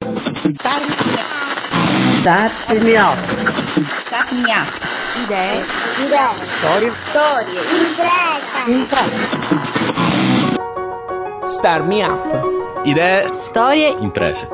Start Start me up. Start me up. Idee. Storie. Storie. Impresa. Star Me Up. Idee, Storie. imprese.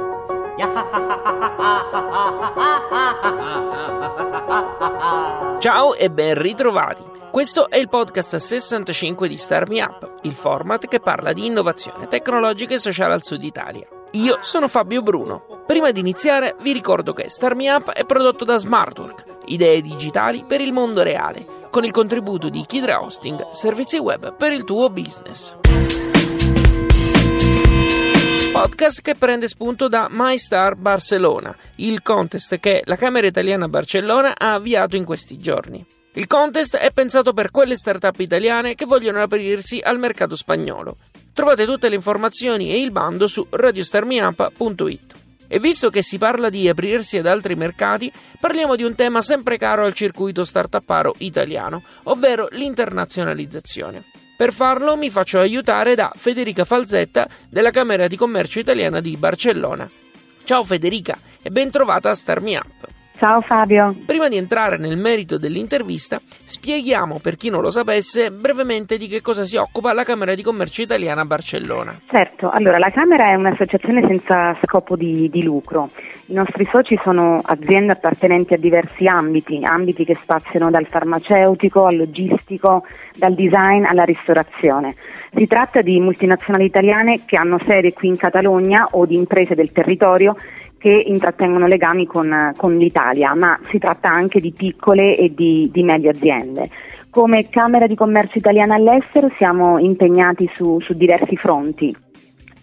Ciao e ben ritrovati. Questo è il podcast 65 di Star Me Up, il format che parla di innovazione tecnologica e sociale al sud Italia. Io sono Fabio Bruno. Prima di iniziare vi ricordo che Star Me Up è prodotto da Smartwork, idee digitali per il mondo reale, con il contributo di Kidra Hosting, servizi web per il tuo business. Podcast che prende spunto da MyStar Barcellona, il contest che la Camera Italiana Barcellona ha avviato in questi giorni. Il contest è pensato per quelle start-up italiane che vogliono aprirsi al mercato spagnolo. Trovate tutte le informazioni e il bando su radiostarmiup.it. E visto che si parla di aprirsi ad altri mercati, parliamo di un tema sempre caro al circuito startuparo italiano, ovvero l'internazionalizzazione. Per farlo mi faccio aiutare da Federica Falzetta della Camera di Commercio Italiana di Barcellona. Ciao Federica e ben trovata a Star Me Up. Ciao Fabio. Prima di entrare nel merito dell'intervista, spieghiamo per chi non lo sapesse brevemente di che cosa si occupa la Camera di Commercio Italiana a Barcellona. Certo, allora la Camera è un'associazione senza scopo di, di lucro. I nostri soci sono aziende appartenenti a diversi ambiti, ambiti che spaziano dal farmaceutico al logistico, dal design alla ristorazione. Si tratta di multinazionali italiane che hanno sede qui in Catalogna o di imprese del territorio che intrattengono legami con, con l'Italia, ma si tratta anche di piccole e di, di medie aziende. Come Camera di Commercio Italiana all'estero siamo impegnati su, su diversi fronti.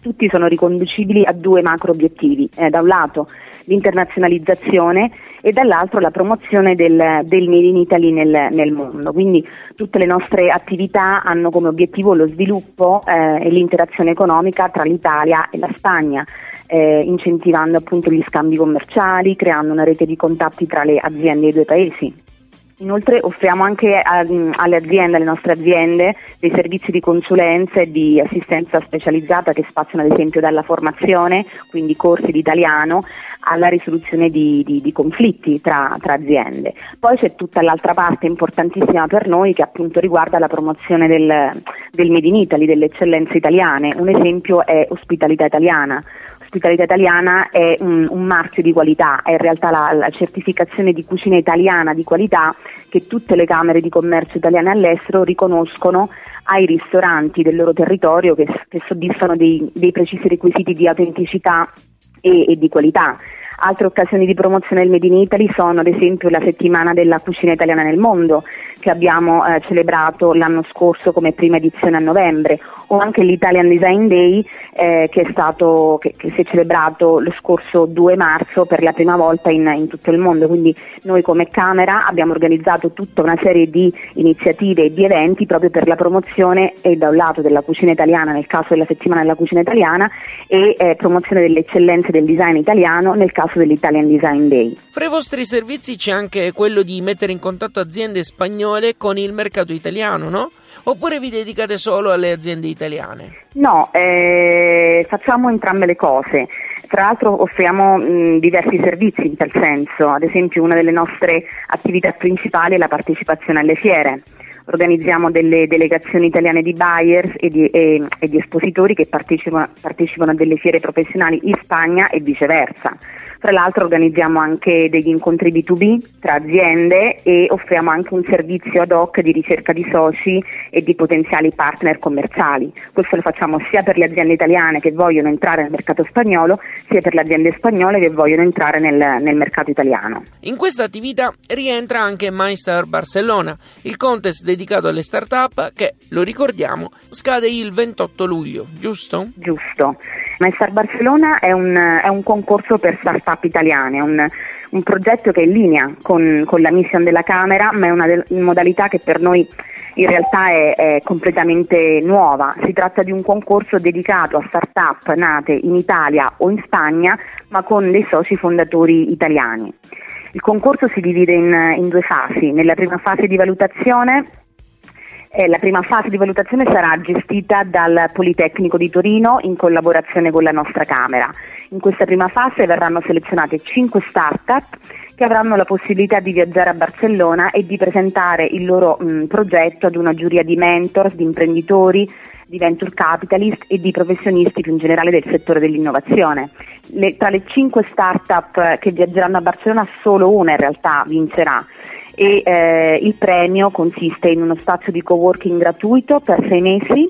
Tutti sono riconducibili a due macro obiettivi. Eh, da un lato l'internazionalizzazione e dall'altro la promozione del, del Made in Italy nel, nel, mondo. Quindi tutte le nostre attività hanno come obiettivo lo sviluppo eh, e l'interazione economica tra l'Italia e la Spagna. Eh, incentivando appunto gli scambi commerciali, creando una rete di contatti tra le aziende dei due paesi. Inoltre offriamo anche alle aziende, alle nostre aziende, dei servizi di consulenza e di assistenza specializzata che spaziano ad esempio dalla formazione, quindi corsi di italiano, alla risoluzione di, di, di conflitti tra, tra, aziende. Poi c'è tutta l'altra parte importantissima per noi che appunto riguarda la promozione del, del Made in Italy, delle eccellenze italiane. Un esempio è ospitalità italiana l'ospitalità italiana è un, un, marchio di qualità, è in realtà la, la, certificazione di cucina italiana di qualità che tutte le camere di commercio italiane all'estero riconoscono ai ristoranti del loro territorio che, che soddisfano dei, dei, precisi requisiti di autenticità e, e di qualità. Altre occasioni di promozione del Made in Italy sono ad esempio la settimana della cucina italiana nel mondo che abbiamo eh, celebrato l'anno scorso come prima edizione a novembre o anche l'Italian Design Day eh, che, stato, che, che, si è celebrato lo scorso 2 marzo per la prima volta in, in, tutto il mondo. Quindi noi come Camera abbiamo organizzato tutta una serie di iniziative e di eventi proprio per la promozione e da un lato della cucina italiana nel caso della settimana della cucina italiana e eh, promozione delle eccellenze del design italiano nel caso dell'Italian Design Day. Fra i vostri servizi c'è anche quello di mettere in contatto aziende spagnole con il mercato italiano, no? Oppure vi dedicate solo alle aziende italiane? No, eh, facciamo entrambe le cose. Tra l'altro offriamo mh, diversi servizi in tal senso, ad esempio una delle nostre attività principali è la partecipazione alle fiere organizziamo delle delegazioni italiane di buyers e di, e, e di espositori che partecipano, partecipano, a delle fiere professionali in Spagna e viceversa. Tra l'altro organizziamo anche degli incontri B2B tra aziende e offriamo anche un servizio ad hoc di ricerca di soci e di potenziali partner commerciali. Questo lo facciamo sia per le aziende italiane che vogliono entrare nel mercato spagnolo, sia per le aziende spagnole che vogliono entrare nel, nel mercato italiano. In questa attività rientra anche MyStar Barcellona, il contest dedicato alle start-up che, lo ricordiamo, scade il 28 luglio, giusto? Giusto. MyStar Barcellona è un, è un concorso per start-up italiane, un, un progetto che è in linea con, con, la mission della Camera, ma è una de- modalità che per noi in realtà è, è, completamente nuova. Si tratta di un concorso dedicato a start-up nate in Italia o in Spagna, ma con dei soci fondatori italiani. Il concorso si divide in, in due fasi. Nella prima fase di valutazione Eh, la prima fase di valutazione sarà gestita dal Politecnico di Torino in collaborazione con la nostra Camera. In questa prima fase verranno selezionate 5 start-up che avranno la possibilità di viaggiare a Barcellona e di presentare il loro mh, progetto ad una giuria di mentors, di imprenditori, di venture capitalist e di professionisti più in generale del settore dell'innovazione. Le, tra le 5 start-up che viaggeranno a Barcellona solo una in realtà vincerà e eh, il premio consiste in uno spazio di coworking gratuito per sei mesi,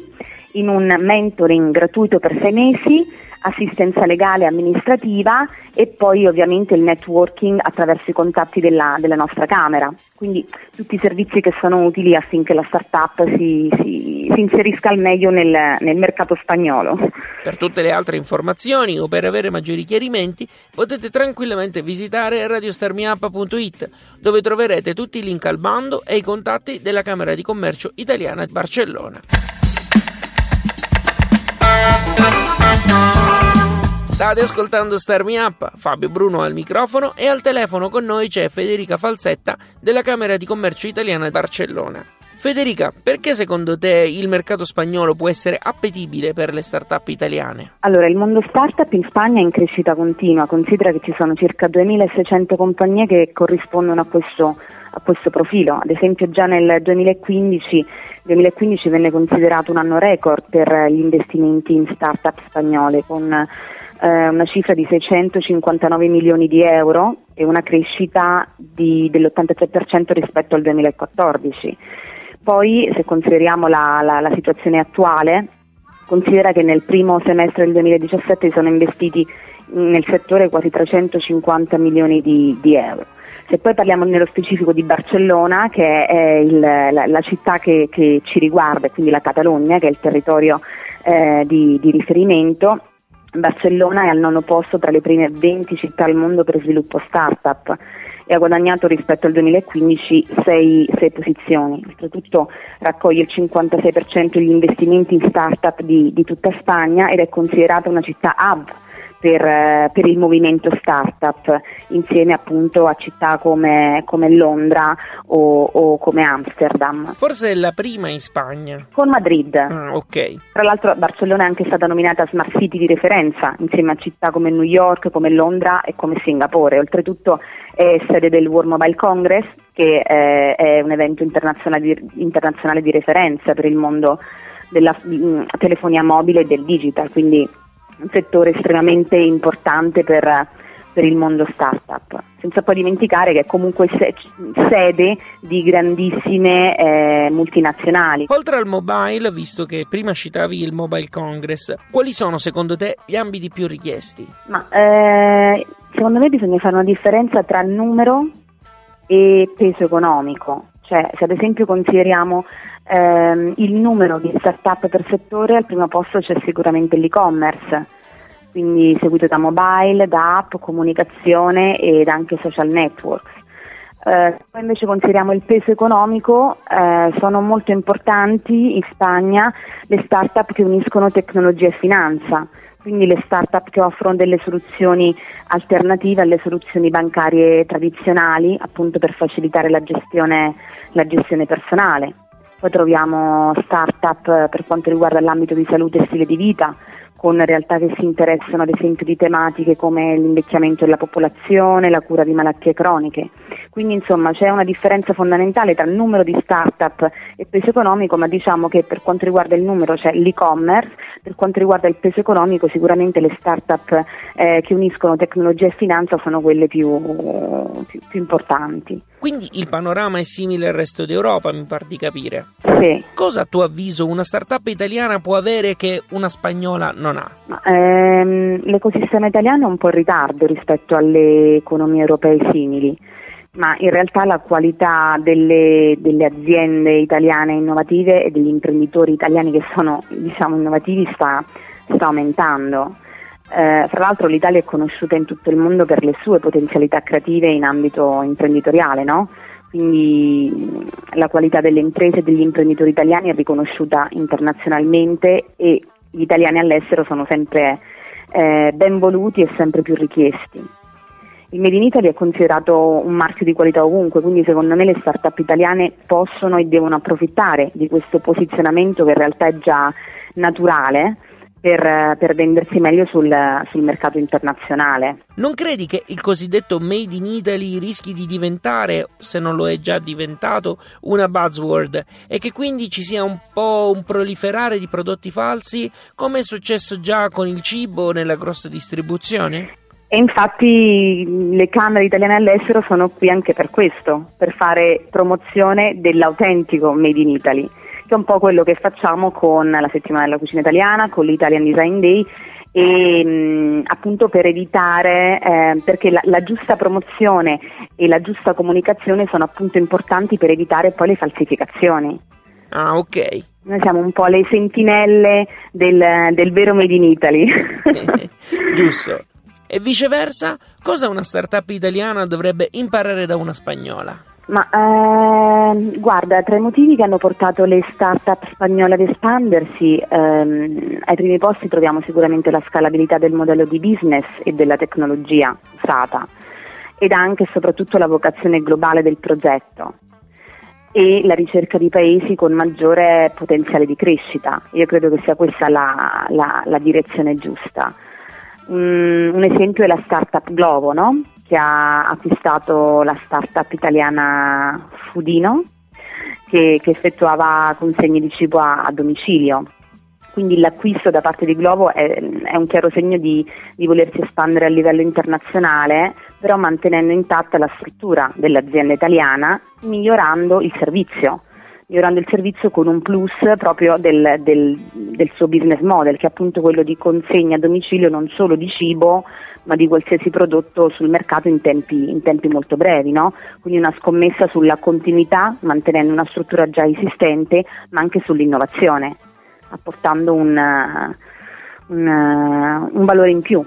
in un mentoring gratuito per sei mesi, assistenza legale e amministrativa e poi ovviamente il networking attraverso i contatti della, della nostra Camera. Quindi tutti i servizi che sono utili affinché la startup si, si, si inserisca al meglio nel, nel mercato spagnolo. Per tutte le altre informazioni o per avere maggiori chiarimenti potete tranquillamente visitare radiostarmiup.it dove troverete tutti i link al bando e i contatti della Camera di Commercio italiana di Barcellona. State ascoltando Star Me Up, Fabio Bruno al microfono e al telefono con noi c'è Federica Falsetta della Camera di Commercio Italiana di Barcellona. Federica, perché secondo te il mercato spagnolo può essere appetibile per le start-up italiane? Allora, il mondo startup in Spagna è in crescita continua, considera che ci sono circa 2600 compagnie che corrispondono a questo, a questo profilo. Ad esempio già nel 2015 2015 venne considerato un anno record per gli investimenti in start-up spagnole con eh, una cifra di 659 milioni di euro e una crescita di, dell'83% rispetto al 2014. Poi se consideriamo la, la, la situazione attuale, considera che nel primo semestre del 2017 sono investiti nel settore quasi 350 milioni di, di euro. Se poi parliamo nello specifico di Barcellona, che è il, la, la, città che, che, ci riguarda, quindi la Catalogna, che è il territorio eh, di, di, riferimento, Barcellona è al nono posto tra le prime 20 città al mondo per sviluppo startup e ha guadagnato rispetto al 2015 6, posizioni. Oltretutto raccoglie il 56% degli investimenti in startup di, di tutta Spagna ed è considerata una città hub per, eh, per, il movimento startup insieme appunto a città come, come Londra o, o, come Amsterdam. Forse è la prima in Spagna. Con Madrid. Ah, ok. Tra l'altro Barcellona è anche stata nominata Smart City di referenza insieme a città come New York, come Londra e come Singapore. Oltretutto è sede del World Mobile Congress che eh, è un evento internazionale di, internazionale di referenza per il mondo della mh, mm, telefonia mobile e del digital, quindi un settore estremamente importante per, per il mondo startup, senza poi dimenticare che è comunque se- sede di grandissime eh, multinazionali. Oltre al mobile, visto che prima citavi il Mobile Congress, quali sono secondo te gli ambiti più richiesti? Ma, eh, secondo me bisogna fare una differenza tra numero e peso economico. Cioè, se ad esempio consideriamo ehm, il numero di start-up per settore, al primo posto c'è sicuramente l'e-commerce, quindi seguito da mobile, da app, comunicazione ed anche social networks. Eh, poi invece consideriamo il peso economico, eh, sono molto importanti in Spagna le start-up che uniscono tecnologia e finanza, quindi le start-up che offrono delle soluzioni alternative alle soluzioni bancarie tradizionali, appunto per facilitare la gestione, la gestione personale. Poi troviamo start-up per quanto riguarda l'ambito di salute e stile di vita, con realtà che si interessano ad esempio di tematiche come l'invecchiamento della popolazione, la cura di malattie croniche. Quindi insomma c'è una differenza fondamentale tra il numero di start-up e peso economico, ma diciamo che per quanto riguarda il numero c'è l'e-commerce, per quanto riguarda il peso economico sicuramente le start-up eh, che uniscono tecnologia e finanza sono quelle più, più, più importanti. Quindi il panorama è simile al resto d'Europa, mi pare di capire. Sì. Cosa a tuo avviso una startup italiana può avere che una spagnola non ha? Ma, ehm, l'ecosistema italiano è un po' in ritardo rispetto alle economie europee simili, ma in realtà la qualità delle, delle aziende italiane innovative e degli imprenditori italiani che sono diciamo, innovativi sta, sta aumentando. Eh, fra l'altro l'Italia è conosciuta in tutto il mondo per le sue potenzialità creative in ambito imprenditoriale, no? quindi la qualità delle imprese e degli imprenditori italiani è riconosciuta internazionalmente e gli italiani all'estero sono sempre eh, ben voluti e sempre più richiesti. Il Made in Italy è considerato un marchio di qualità ovunque, quindi secondo me le start-up italiane possono e devono approfittare di questo posizionamento che in realtà è già naturale per, per vendersi meglio sul, sul, mercato internazionale. Non credi che il cosiddetto Made in Italy rischi di diventare, se non lo è già diventato, una buzzword e che quindi ci sia un po' un proliferare di prodotti falsi come è successo già con il cibo nella grossa distribuzione? E infatti le Camere italiane all'estero sono qui anche per questo, per fare promozione dell'autentico Made in Italy che è un po' quello che facciamo con la settimana della cucina italiana, con l'Italian Design Day e mh, appunto per evitare eh, perché la, la, giusta promozione e la giusta comunicazione sono appunto importanti per evitare poi le falsificazioni. Ah, ok. Noi siamo un po' le sentinelle del, del vero Made in Italy. Giusto. E viceversa, cosa una startup italiana dovrebbe imparare da una spagnola? Ma eh, guarda, tra i motivi che hanno portato le start-up spagnole ad espandersi, ehm, ai primi posti troviamo sicuramente la scalabilità del modello di business e della tecnologia usata ed anche e soprattutto la vocazione globale del progetto e la ricerca di paesi con maggiore potenziale di crescita. Io credo che sia questa la, la, la direzione giusta. Mm, un esempio è la startup Globo, no? Che ha acquistato la startup italiana Fudino che, che effettuava consegne di cibo a, a, domicilio. Quindi l'acquisto da parte di Globo è, è un chiaro segno di, di, volersi espandere a livello internazionale, però mantenendo intatta la struttura dell'azienda italiana, migliorando il servizio migliorando il servizio con un plus proprio del, del, del, suo business model, che è appunto quello di consegna a domicilio non solo di cibo, ma di qualsiasi prodotto sul mercato in tempi, in tempi molto brevi. No? Quindi una scommessa sulla continuità, mantenendo una struttura già esistente, ma anche sull'innovazione, apportando un, un, un valore in più,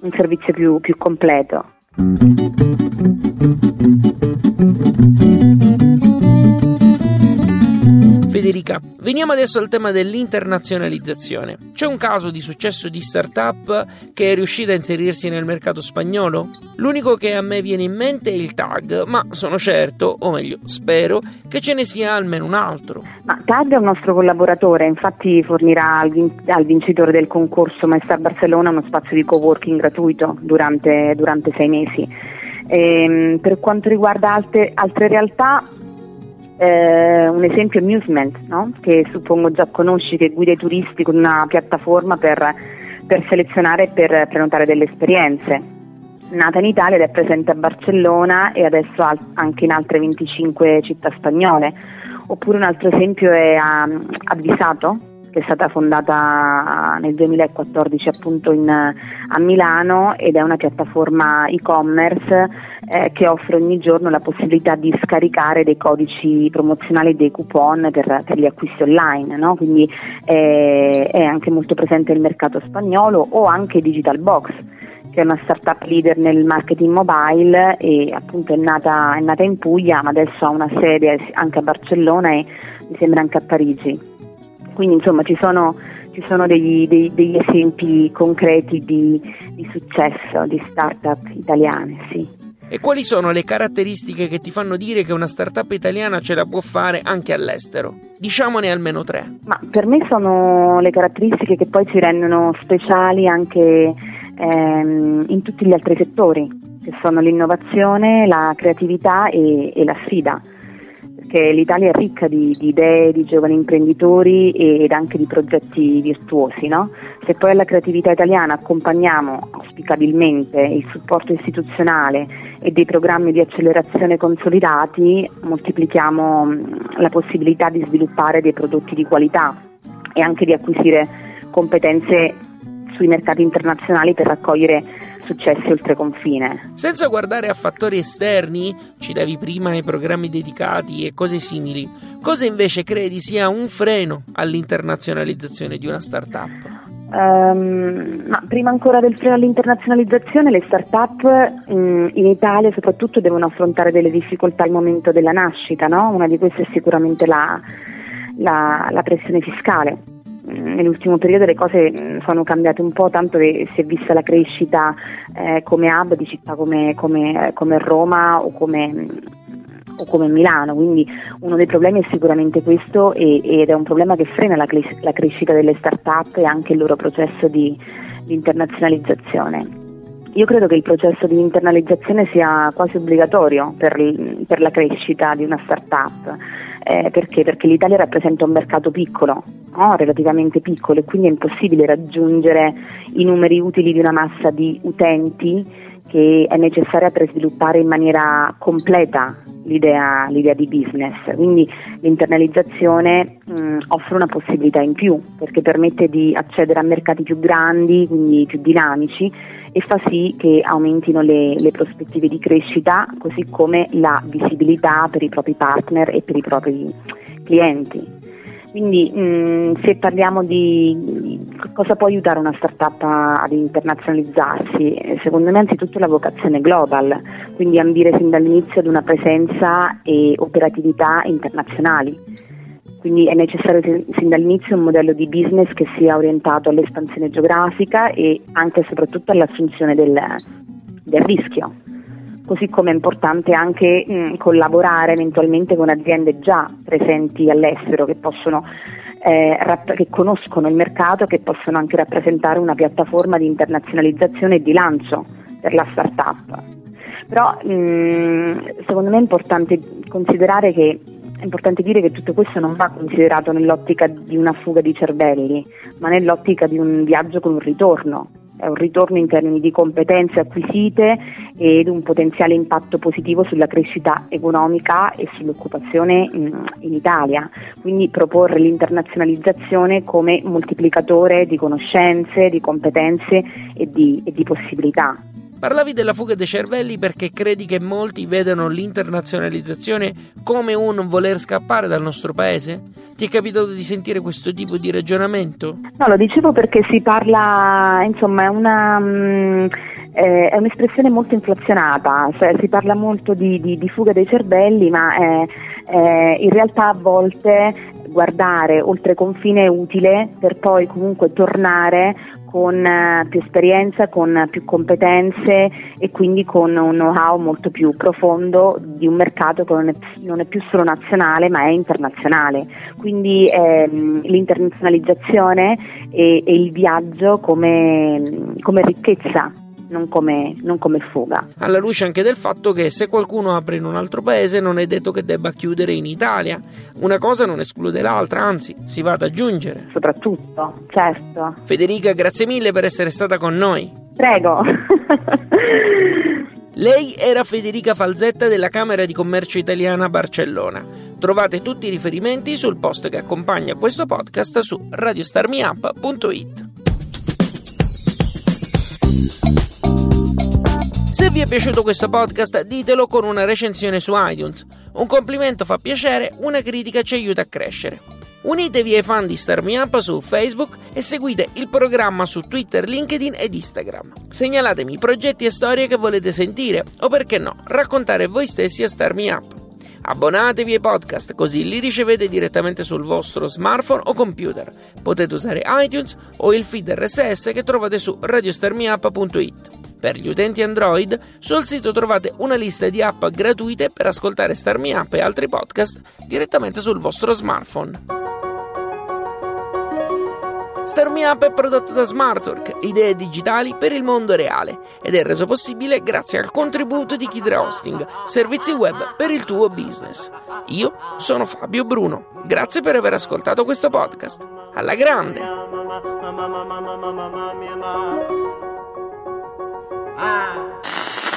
un servizio più, più completo. Federica, veniamo adesso al tema dell'internazionalizzazione. C'è un caso di successo di startup che è riuscita a inserirsi nel mercato spagnolo? L'unico che a me viene in mente è il TAG, ma sono certo, o meglio spero, che ce ne sia almeno un altro. Ma TAG è un nostro collaboratore, infatti fornirà al, vin- al vincitore del concorso Maestar Barcellona uno spazio di co-working gratuito durante, durante sei mesi. E, ehm, per quanto riguarda altre, altre realtà, eh, un esempio è Musement, no? che suppongo già conosci, che guida i turisti con una piattaforma per, per selezionare e per prenotare delle esperienze. Nata in Italia ed è presente a Barcellona e adesso anche in altre 25 città spagnole. Oppure un altro esempio è a Advisato, che è stata fondata nel 2014 appunto in, a Milano ed è una piattaforma e-commerce eh, che offre ogni giorno la possibilità di scaricare dei codici promozionali, dei coupon per, per gli acquisti online, no? quindi eh, è anche molto presente nel mercato spagnolo o anche Digital Box che è una startup leader nel marketing mobile e appunto è nata, è nata in Puglia ma adesso ha una sede anche a Barcellona e mi sembra anche a Parigi. Quindi insomma ci sono, ci sono degli, dei, degli, esempi concreti di, di successo di start-up italiane, sì. E quali sono le caratteristiche che ti fanno dire che una startup italiana ce la può fare anche all'estero? Diciamone almeno tre. Ma per me sono le caratteristiche che poi ci rendono speciali anche ehm, in tutti gli altri settori, che sono l'innovazione, la creatività e, e la sfida perché l'Italia è ricca di, di idee, di giovani imprenditori ed anche di progetti virtuosi. No? Se poi alla creatività italiana accompagniamo auspicabilmente il supporto istituzionale e dei programmi di accelerazione consolidati, moltiplichiamo la possibilità di sviluppare dei prodotti di qualità e anche di acquisire competenze sui mercati internazionali per raccogliere successi oltre confine. Senza guardare a fattori esterni, ci davi prima ai programmi dedicati e cose simili, cosa invece credi sia un freno all'internazionalizzazione di una startup? Um, ma prima ancora del freno all'internazionalizzazione, le start-up in, in Italia soprattutto devono affrontare delle difficoltà al momento della nascita, no? una di queste è sicuramente la, la, la pressione fiscale nell'ultimo periodo le cose mm, sono cambiate un po', tanto che si è vista la crescita eh, come hub di città come, come, come Roma o come, mm, o come Milano, quindi uno dei problemi è sicuramente questo e, ed è un problema che frena la, la crescita delle start-up e anche il loro processo di, di internazionalizzazione. Io credo che il processo di internalizzazione sia quasi obbligatorio per, per la crescita di una start-up. Eh, perché? Perché l'Italia rappresenta un mercato piccolo, no? relativamente piccolo, e quindi è impossibile raggiungere i numeri utili di una massa di utenti che è necessaria per sviluppare in maniera completa l'idea, l'idea di business. Quindi l'internalizzazione mh, offre una possibilità in più perché permette di accedere a mercati più grandi, quindi più dinamici e fa sì che aumentino le, le, prospettive di crescita, così come la visibilità per i propri partner e per i propri clienti. Quindi mh, se parliamo di cosa può aiutare una startup ad internazionalizzarsi, eh, secondo me anzitutto la vocazione global, quindi ambire sin dall'inizio ad una presenza e operatività internazionali quindi è necessario sin dall'inizio un modello di business che sia orientato all'espansione geografica e anche e soprattutto all'assunzione del, del rischio. Così come è importante anche mh, collaborare eventualmente con aziende già presenti all'estero che, possono, eh, rapp- che conoscono il mercato e che possono anche rappresentare una piattaforma di internazionalizzazione e di lancio per la start-up. Però mh, secondo me è importante considerare che è importante dire che tutto questo non va considerato nell'ottica di una fuga di cervelli, ma nell'ottica di un viaggio con un ritorno. Un ritorno in termini di competenze acquisite ed un potenziale impatto positivo sulla crescita economica e sull'occupazione in, in Italia. Quindi proporre l'internazionalizzazione come moltiplicatore di conoscenze, di competenze e di, e di possibilità. Parlavi della fuga dei cervelli perché credi che molti vedano l'internazionalizzazione come un voler scappare dal nostro paese? Ti è capitato di sentire questo tipo di ragionamento? No, lo dicevo perché si parla, insomma, è una... Mm, eh, è un'espressione molto inflazionata, cioè si parla molto di, di, di fuga dei cervelli, ma eh, eh, in realtà a volte guardare oltre confine è utile per poi comunque tornare con eh, più esperienza, con più competenze e quindi con un know-how molto più profondo di un mercato che non è, non è più solo nazionale ma è internazionale. Quindi ehm, l'internazionalizzazione e, e, il viaggio come, come ricchezza non come, non come, fuga. Alla luce anche del fatto che se qualcuno apre in un altro paese non è detto che debba chiudere in Italia. Una cosa non esclude l'altra, anzi, si va ad aggiungere. Soprattutto, certo. Federica, grazie mille per essere stata con noi. Prego. Lei era Federica Falzetta della Camera di Commercio Italiana a Barcellona. Trovate tutti i riferimenti sul post che accompagna questo podcast su radiostarmiup.it. è piaciuto questo podcast ditelo con una recensione su iTunes. Un complimento fa piacere, una critica ci aiuta a crescere. Unitevi ai fan di Star Me Up su Facebook e seguite il programma su Twitter, LinkedIn ed Instagram. Segnalatemi progetti e storie che volete sentire o perché no, raccontare voi stessi a Star Me Up. Abbonatevi ai podcast così li ricevete direttamente sul vostro smartphone o computer. Potete usare iTunes o il feed RSS che trovate su radiostarmiup.it. Per gli utenti Android, sul sito trovate una lista di app gratuite per ascoltare Star Me Up e altri podcast direttamente sul vostro smartphone. Star Me Up è prodotto da Smartwork, idee digitali per il mondo reale, ed è reso possibile grazie al contributo di Kidra Hosting, servizi web per il tuo business. Io sono Fabio Bruno, grazie per aver ascoltato questo podcast. Alla grande! Ah.